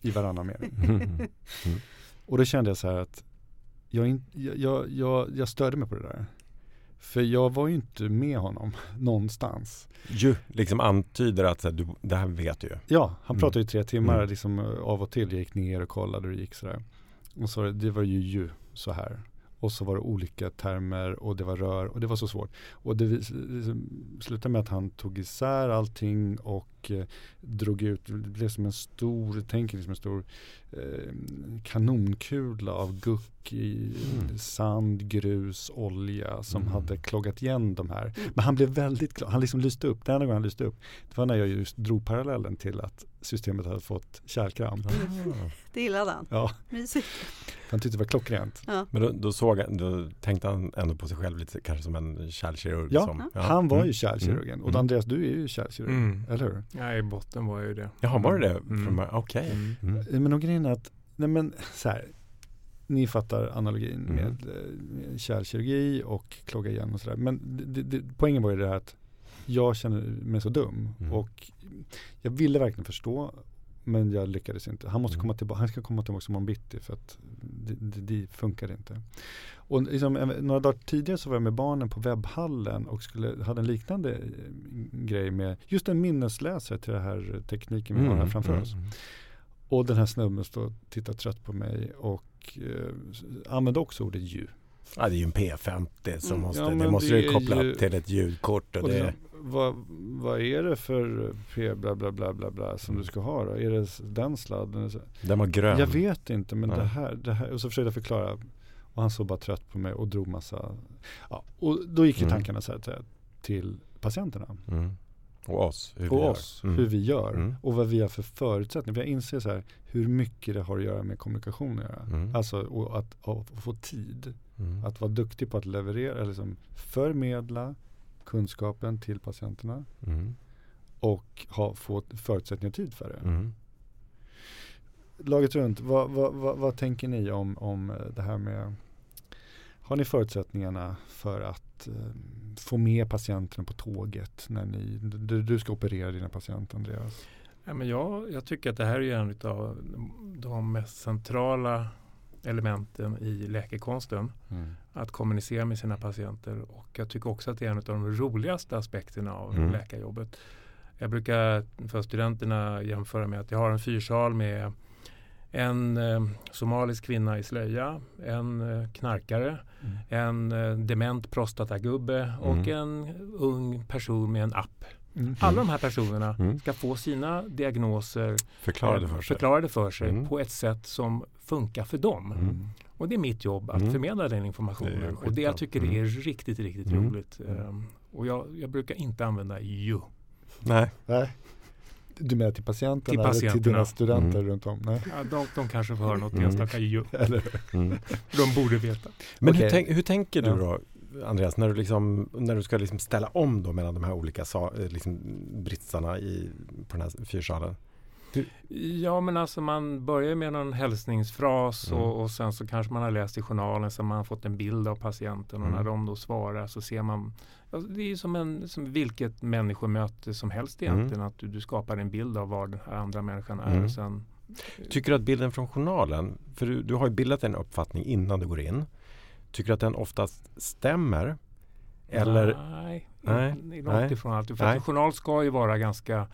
i varannan mening. Mm. Och då kände jag så här att jag, jag, jag, jag störde mig på det där. För jag var ju inte med honom någonstans. Ju liksom antyder att här, du, det här vet du ju. Ja, han Mm. pratade i tre timmar Mm. liksom, eh, av och till. Jag gick ner och kollade hur det gick sådär. Och så det var ju ju så här. Och så var det olika termer och det var rör och det var så svårt. Och det slutade med att han tog isär allting och eh, drog ut, det blev som en stor, tänk er liksom en stor eh, kanonkula av guck i Mm. sand, grus, olja som Mm. hade kloggat igen de här. Men han blev väldigt glad, han liksom lyste upp, den enda gången han lyste upp det var när jag just drog parallellen till att systemet hade fått kärlkramp. Det gillade han. Ja, Mysigt. han tyckte det var klockrent. Men då, då, såg, han- då tänkte han ändå på sig själv lite kanske som en kärlkirurg. Ja, som, Han var Mm. ju kärlkirurgen. Mm. Och Andreas, du är ju kärlkirurg. Mm. Eller hur? Ja, i botten var jag ju det. Jaha, var det det? Mm. Okej. Mm. Mm. Eh, Men och grejen är att, nej men så här, ni fattar analogin Mm. med eh, kärlkirurgi och klogga igen och sådär. Men det, det, poängen var ju det här att jag känner mig så dum Mm. och jag ville verkligen förstå men jag lyckades inte. Han måste Mm. komma tillbaka, han ska komma tillbaka som bitti för att det, det, det funkar inte. Och liksom, en- några dagar tidigare så var jag med barnen på webbhallen och skulle, hade en liknande eh, grej med just en minnesläsare till den här tekniken vi har här framför oss. Mm. Och den här snubben står och tittar trött på mig och eh, använde också ordet ju. Ja, det är ju en P50 som Mm. måste, Ja, det måste det du är koppla ju- upp till ett ljudkort. Och Och det, det, vad, vad är det för P bla bla bla bla bla som du ska ha då? Är det den sladden? Den var grön. Jag vet inte men Nej. det här, det här, och så försökte jag förklara. Och han såg bara trött på mig och drog massa, ja, och då gick ju Mm. tankarna så här till, till patienterna. Mm. Och oss. Hur vi och gör. oss, Mm. hur vi gör Mm. och vad vi har för förutsättningar. För jag inser så här hur mycket det har att göra med kommunikation att göra. Mm. Alltså och att, att få tid. Mm. Att vara duktig på att leverera, liksom förmedla kunskapen till patienterna Mm. och ha, få förutsättningar och tid för det. Mm. Laget runt, vad, vad, vad, vad tänker ni om, om det här med Har ni förutsättningarna för att eh, få med patienterna på tåget när ni, du, du ska operera dina patienter Andreas? Ja, men jag, jag tycker att det här är en av de mest centrala elementen i läkekonsten. Att kommunicera med sina patienter. Och jag tycker också att det är en av de roligaste aspekterna av Mm. läkarjobbet. Jag brukar för studenterna jämföra med att jag har en fyrsal med en eh, somalisk kvinna i slöja, en eh, knarkare, Mm. en eh, dement prostatagubbe och Mm. en ung person med en app. Mm. Alla de här personerna Mm. ska få sina diagnoser Förklarade eh, för sig. förklarade för sig Mm. på ett sätt som funkar för dem. Och det är mitt jobb att Mm. förmedla den Det informationen. och det jag tycker Mm. är riktigt, riktigt Mm. roligt. Ehm, och jag, jag brukar inte använda ju. Nej. Nej. Du menar till patienterna, Till eller till patienterna. dina studenter Mm. runt om? Nej. Ja, de, de kanske får höra något Mm. enstaka ju. Eller? Mm. De borde veta. Men hur, Okej. tänk, hur tänker du Ja. då Andreas, när du, liksom, när du ska liksom ställa om då mellan de här olika liksom, britsarna i, på den här fyrsalen? Ja men alltså man börjar med någon hälsningsfras Mm. och, och sen så kanske man har läst i journalen så man har fått en bild av patienten och Mm. när de då svarar så ser man alltså Det är som, en, som vilket människomöte som helst Mm. egentligen att du, du skapar en bild av var den här andra människan är. Mm. Och sen, Tycker du att bilden från journalen, för du, du har ju bildat en uppfattning innan du går in. Tycker du att den oftast stämmer? Eller? Nej, Nej, in- nej, långt ifrån alltid. För nej. en journal ska ju vara ganska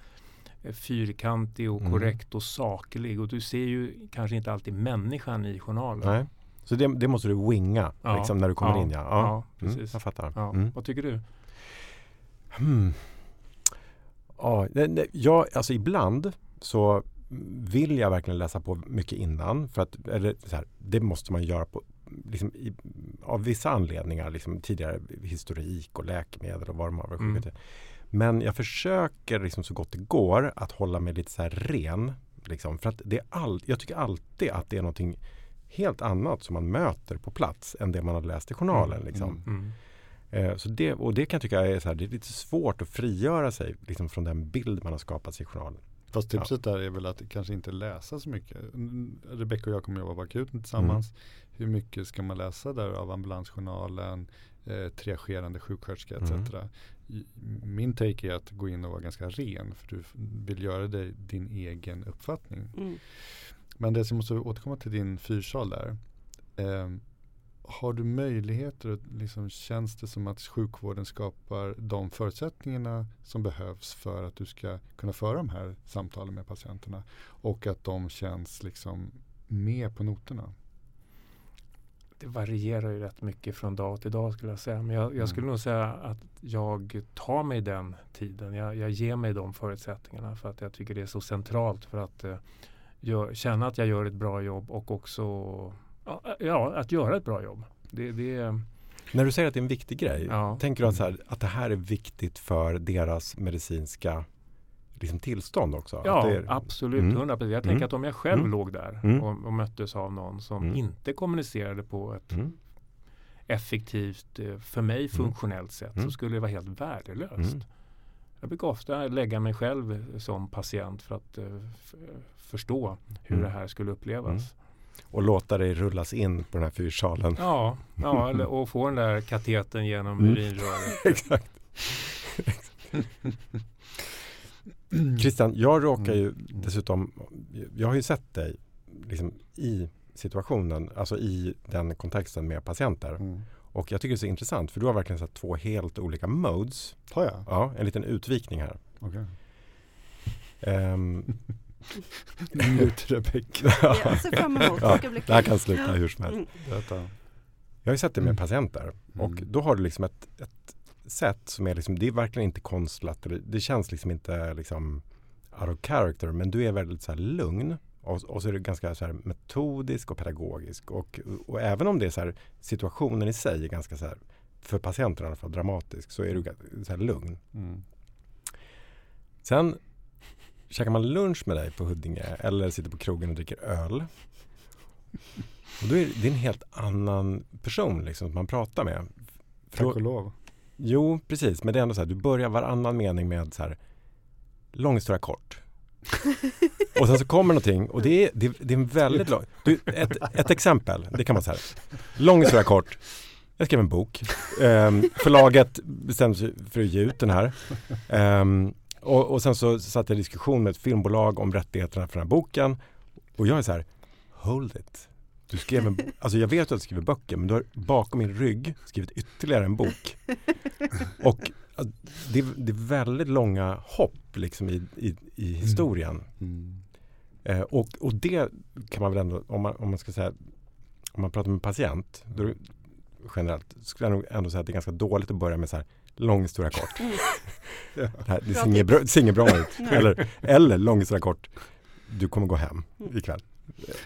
fyrkantig och Mm. korrekt och saklig och du ser ju kanske inte alltid människan i journalen. Nej. Så det, det måste du winga Ja. liksom, när du kommer Ja. in? Ja, Ja, Mm, precis. jag fattar. Mm. Vad tycker du? Hmm. Ja, jag, alltså ibland så vill jag verkligen läsa på mycket innan. För att, eller så här, det måste man göra på, liksom, i, av vissa anledningar. Liksom, tidigare historik och läkemedel och vad de har varit Mm. Men jag försöker liksom, så gott det går att hålla mig lite så här ren. Liksom, för att det är all, jag tycker alltid att det är någonting helt annat som man möter på plats än det man har läst i journalen. Mm, Liksom. Mm. Eh, Så det, och det kan jag tycka är, så här, det är lite svårt att frigöra sig liksom, från den bild man har skapat i journalen. Fast tipset där är väl att kanske inte läsa så mycket. Mm, Rebecka och jag kommer jobba på akuten tillsammans. Hur mycket ska man läsa där av ambulansjournalen, eh, tre skerande sjuksköterska etc. Mm. Min take är att gå in och vara ganska ren för du vill göra dig din egen uppfattning. Mm. Men det som måste återkomma till din fyrsal där. Eh, har du möjligheter, liksom, känns det som att sjukvården skapar de förutsättningarna som behövs för att du ska kunna föra de här samtalen med patienterna och att de känns liksom med på noterna? Det varierar ju rätt mycket från dag till dag skulle jag säga. Men jag, Mm. jag skulle nog säga att jag tar mig den tiden. Jag, jag ger mig de förutsättningarna för att jag tycker det är så centralt för att eh, gör, känna att jag gör ett bra jobb och också ja, ja, att göra ett bra jobb. Det, det, När du säger att det är en viktig grej, Ja. tänker du att, så här, att det här är viktigt för deras medicinska liksom, tillstånd också? ja, är, absolut. Mm. 100%. Jag Mm. tänker att om jag själv Mm. låg där Mm. och, och möttes av någon som Mm. inte kommunicerade på ett Mm. effektivt, eh, för mig funktionellt sätt Mm. så skulle det vara helt värdelöst. Mm. Jag brukar ofta lägga mig själv som patient för att eh, förstå hur Mm. det här skulle upplevas. Mm. Och låta dig rullas in på den här fyrsalen. Ja, ja eller, och få den där kateten genom Mm. urinröret. Exakt. Christian, jag råkar ju Mm. dessutom, jag har ju sett dig liksom, i situationen, alltså i den kontexten med patienter. Mm. Och jag tycker det är så intressant för du har verkligen sett två helt olika modes. Har jag? Ja, en liten utvikning här. Okej. Ehm, Njut Rebecka. Jag ser fram emot. Ja, Det här kan sluta hur som helst. Mm. Jag har ju sett det med Mm. patienter och Mm. då har du liksom ett, ett sätt som är liksom, det är verkligen inte konstlat. Det känns liksom inte liksom out of character men du är väldigt så lugn och, och så är du ganska så metodisk och pedagogisk och, och även om det är så här situationen i sig är ganska så här för patienten i alla fall dramatisk så är du så här lugn. Mm. Sen käkar man lunch med dig på Huddinge eller sitter på krogen och dricker öl. Och då är det, det är en helt annan person liksom, som man pratar med. Tack och lov. Jo, precis. Men det är ändå så här, du börjar varannan mening med så här, lång historia kort. och sen så kommer någonting och det är, det, det är en väldigt lång... Du, ett, ett exempel, det kan vara så här. Lång historia kort. Jag skrev en bok. Um, förlaget bestämde sig för att ge ut den här. Um, och, och sen så satt jag i diskussion med ett filmbolag om rättigheterna för den här boken. Och jag är så här, hold it. Du skrev en, alltså jag vet att du skriver böcker men du har bakom min rygg skrivit ytterligare en bok. Och det är, det är väldigt långa hopp liksom i, i, i historien. Mm. Eh, och, och det kan man väl ändå, om man, om man ska säga, om man pratar med patient, då generellt skulle jag nog ändå säga att det är ganska dåligt att börja med så här lång historia kort. Mm. Det, här, det Bra ser inget bra, det ut. Eller, eller lång historia kort, du kommer gå hem Mm. ikväll.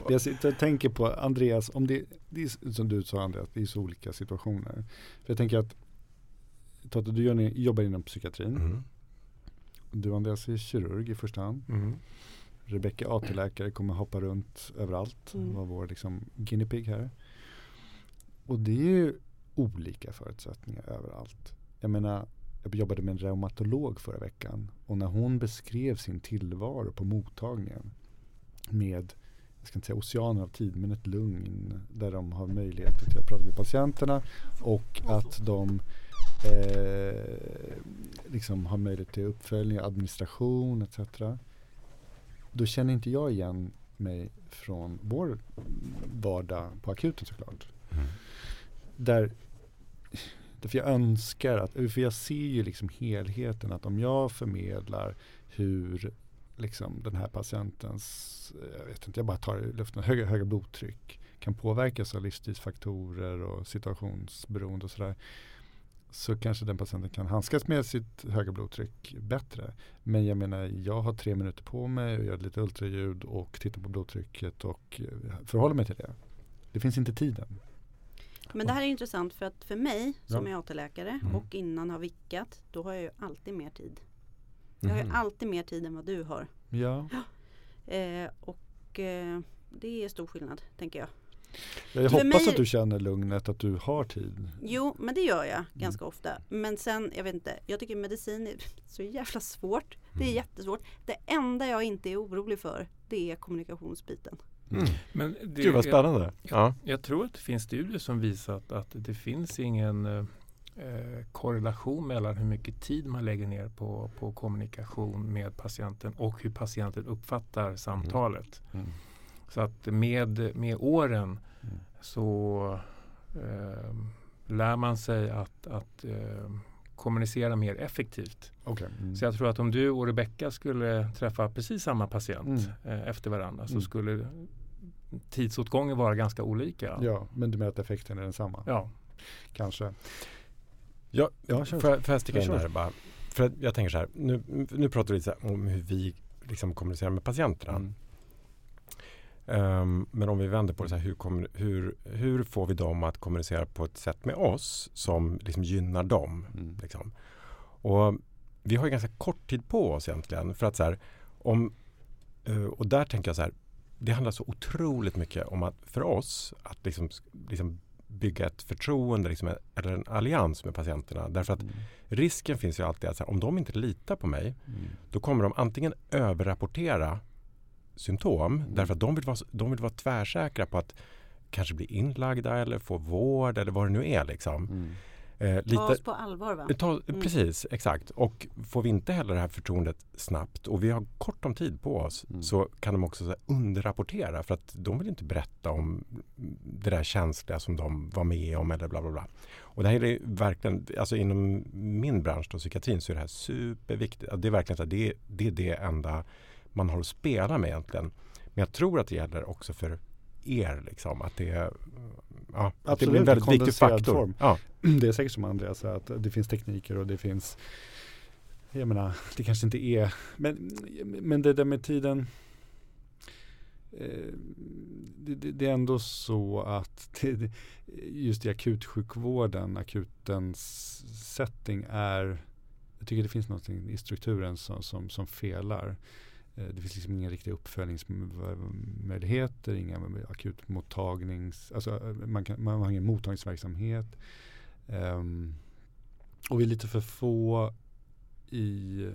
Jag sitter och tänker på Andreas, om det, det är som du sa Andreas, det är så olika situationer. För jag tänker att Totte, du gör, jobbar inom psykiatrin. Mm. Du Andreas är kirurg i första hand. Mm. Rebecka AT-läkare kommer hoppa runt överallt. Mm. Var vår liksom guinea pig här. Och det är ju olika förutsättningar överallt. Jag menar, jag jobbade med en reumatolog förra veckan. Och när hon beskrev sin tillvaro på mottagningen med jag ska inte säga oceaner av tid, men ett lugn där de har möjlighet till att prata med patienterna och att de eh, liksom har möjlighet till uppföljning, administration etc. Då känner inte jag igen mig från vår vardag på akuten såklart. Mm. Där, därför jag önskar att, för jag ser ju liksom helheten att om jag förmedlar hur liksom den här patientens, eh, jag vet inte, jag bara tar i luften, höga, höga blodtryck kan påverkas av livsstilsfaktorer och situationsberoende och sådär. Så kanske den patienten kan handskas med sitt höga blodtryck bättre. Men jag menar, jag har tre minuter på mig och gör lite ultraljud och tittar på blodtrycket och eh, förhåller mig till det. Det finns inte tiden. Men det här är intressant för att för mig som Ja. är AT-läkare Mm. och innan har vickat, då har jag ju alltid mer tid. Jag har ju Mhm. alltid mer tid än vad du har. Ja. Eh, och eh, det är stor skillnad, tänker jag. Jag För hoppas mig- att du känner lugnet, att du har tid. Jo, men det gör jag ganska ofta. Men sen, jag vet inte, jag tycker medicin är så jävla svårt. Det är jättesvårt. Det enda jag inte är orolig för, det är kommunikationsbiten. Mm. Men det, Gud vad spännande. Ja. Jag, jag tror att det finns studier som visat att det finns ingen eh, korrelation mellan hur mycket tid man lägger ner på, på kommunikation med patienten och hur patienten uppfattar samtalet. Mm. Så att med, med åren Mm. så eh, lär man sig att, att eh, kommunicera mer effektivt. Okej. Mm. Så jag tror att om du och Rebecka skulle träffa precis samma patient Mm. eh, efter varandra så Mm. skulle tidsåtgången vara ganska olika. Ja, men du menar att effekten är densamma? Ja. Kanske. Ja, Ja, får, jag, får jag sticka in där bara? För att jag tänker så här, nu, nu pratar vi lite om hur vi liksom kommunicerar med patienterna. Mm. Ehm, men om vi vänder på det så här, hur, kommer- hur, hur får vi dem att kommunicera på ett sätt med oss som liksom gynnar dem? Mm. Liksom. Och vi har ju ganska kort tid på oss egentligen. För att så här, om, eh, och där tänker jag så här, det handlar så otroligt mycket om att för oss att liksom, liksom bygga ett förtroende liksom, eller en allians med patienterna. Därför att Mm. risken finns ju alltid att här, om de inte litar på mig Mm. då kommer de antingen överrapportera symptom Mm. därför att de vill, vara, de vill vara tvärsäkra på att kanske bli inlagda eller få vård eller vad det nu är. Liksom. Eh, Ta oss på allvar va? Ta, Mm. Precis, exakt. Och får vi inte heller det här förtroendet snabbt och vi har kort om tid på oss Mm. så kan de också så här, underrapportera för att de vill inte berätta om det där känsliga som de var med om eller bla bla bla. Och det här är verkligen, alltså inom min bransch då, psykiatrin, så är det här superviktigt. Det är verkligen så här, det, det är det enda man har att spela med egentligen. Men jag tror att det gäller också för er liksom, att det, är- ja, att det Absolut, blir en väldigt viktig faktor. form. Ja. Det är säkert som Andreas säger att det finns tekniker och det finns Jag menar, det kanske inte är Men, men det där med tiden eh, det, det, är ändå så att det, det, just i akutsjukvården, akutens setting är Jag tycker det finns något i strukturen som, som, som felar. Eh, det finns liksom inga riktiga uppföljningsmöjligheter, inga akutmottagnings, alltså eh, man, kan, man har ingen mottagningsverksamhet. Um, och vi är lite för få i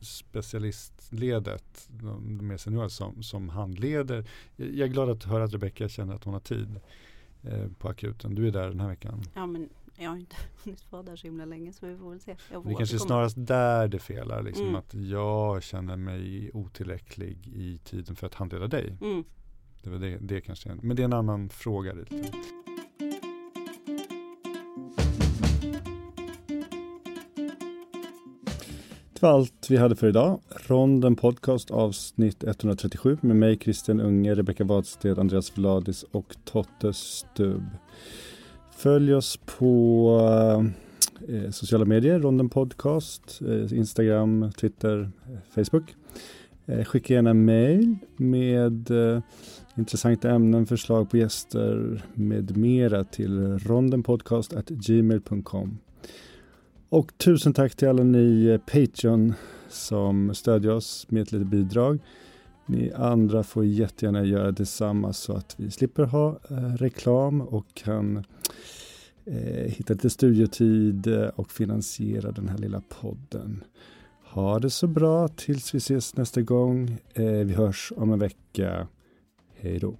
specialistledet, de de mer seniora som, som handleder. Jag jag är glad att höra att Rebecka känner att hon har tid eh, på akuten. Du är där den här veckan. Ja, men jag har inte hunnit vara där så himla länge så vi får väl se. Det kanske är snarast där det felar, liksom Mm. att jag känner mig otillräcklig i tiden för att handleda dig. Mm. Det var det, det kanske är, men det är en annan fråga. Lite. Det var allt vi hade för idag. Ronden Podcast avsnitt 137 med mig Christian Unge, Rebecka Wadsted, Andreas Vladis och Totte Stubb. Följ oss på eh, eh, sociala medier, Ronden Podcast, eh, Instagram, Twitter, eh, Facebook. Eh, skicka gärna mail med eh, intressanta ämnen, förslag på gäster med mera till rondenpodcast.gmail.com. Och tusen tack till alla ni eh, Patreon som stödjer oss med ett litet bidrag. Ni andra får jättegärna göra detsamma så att vi slipper ha eh, reklam och kan eh, hitta lite studiotid eh, och finansiera den här lilla podden. Ha det så bra tills vi ses nästa gång. Vi hörs om en vecka. Hej då.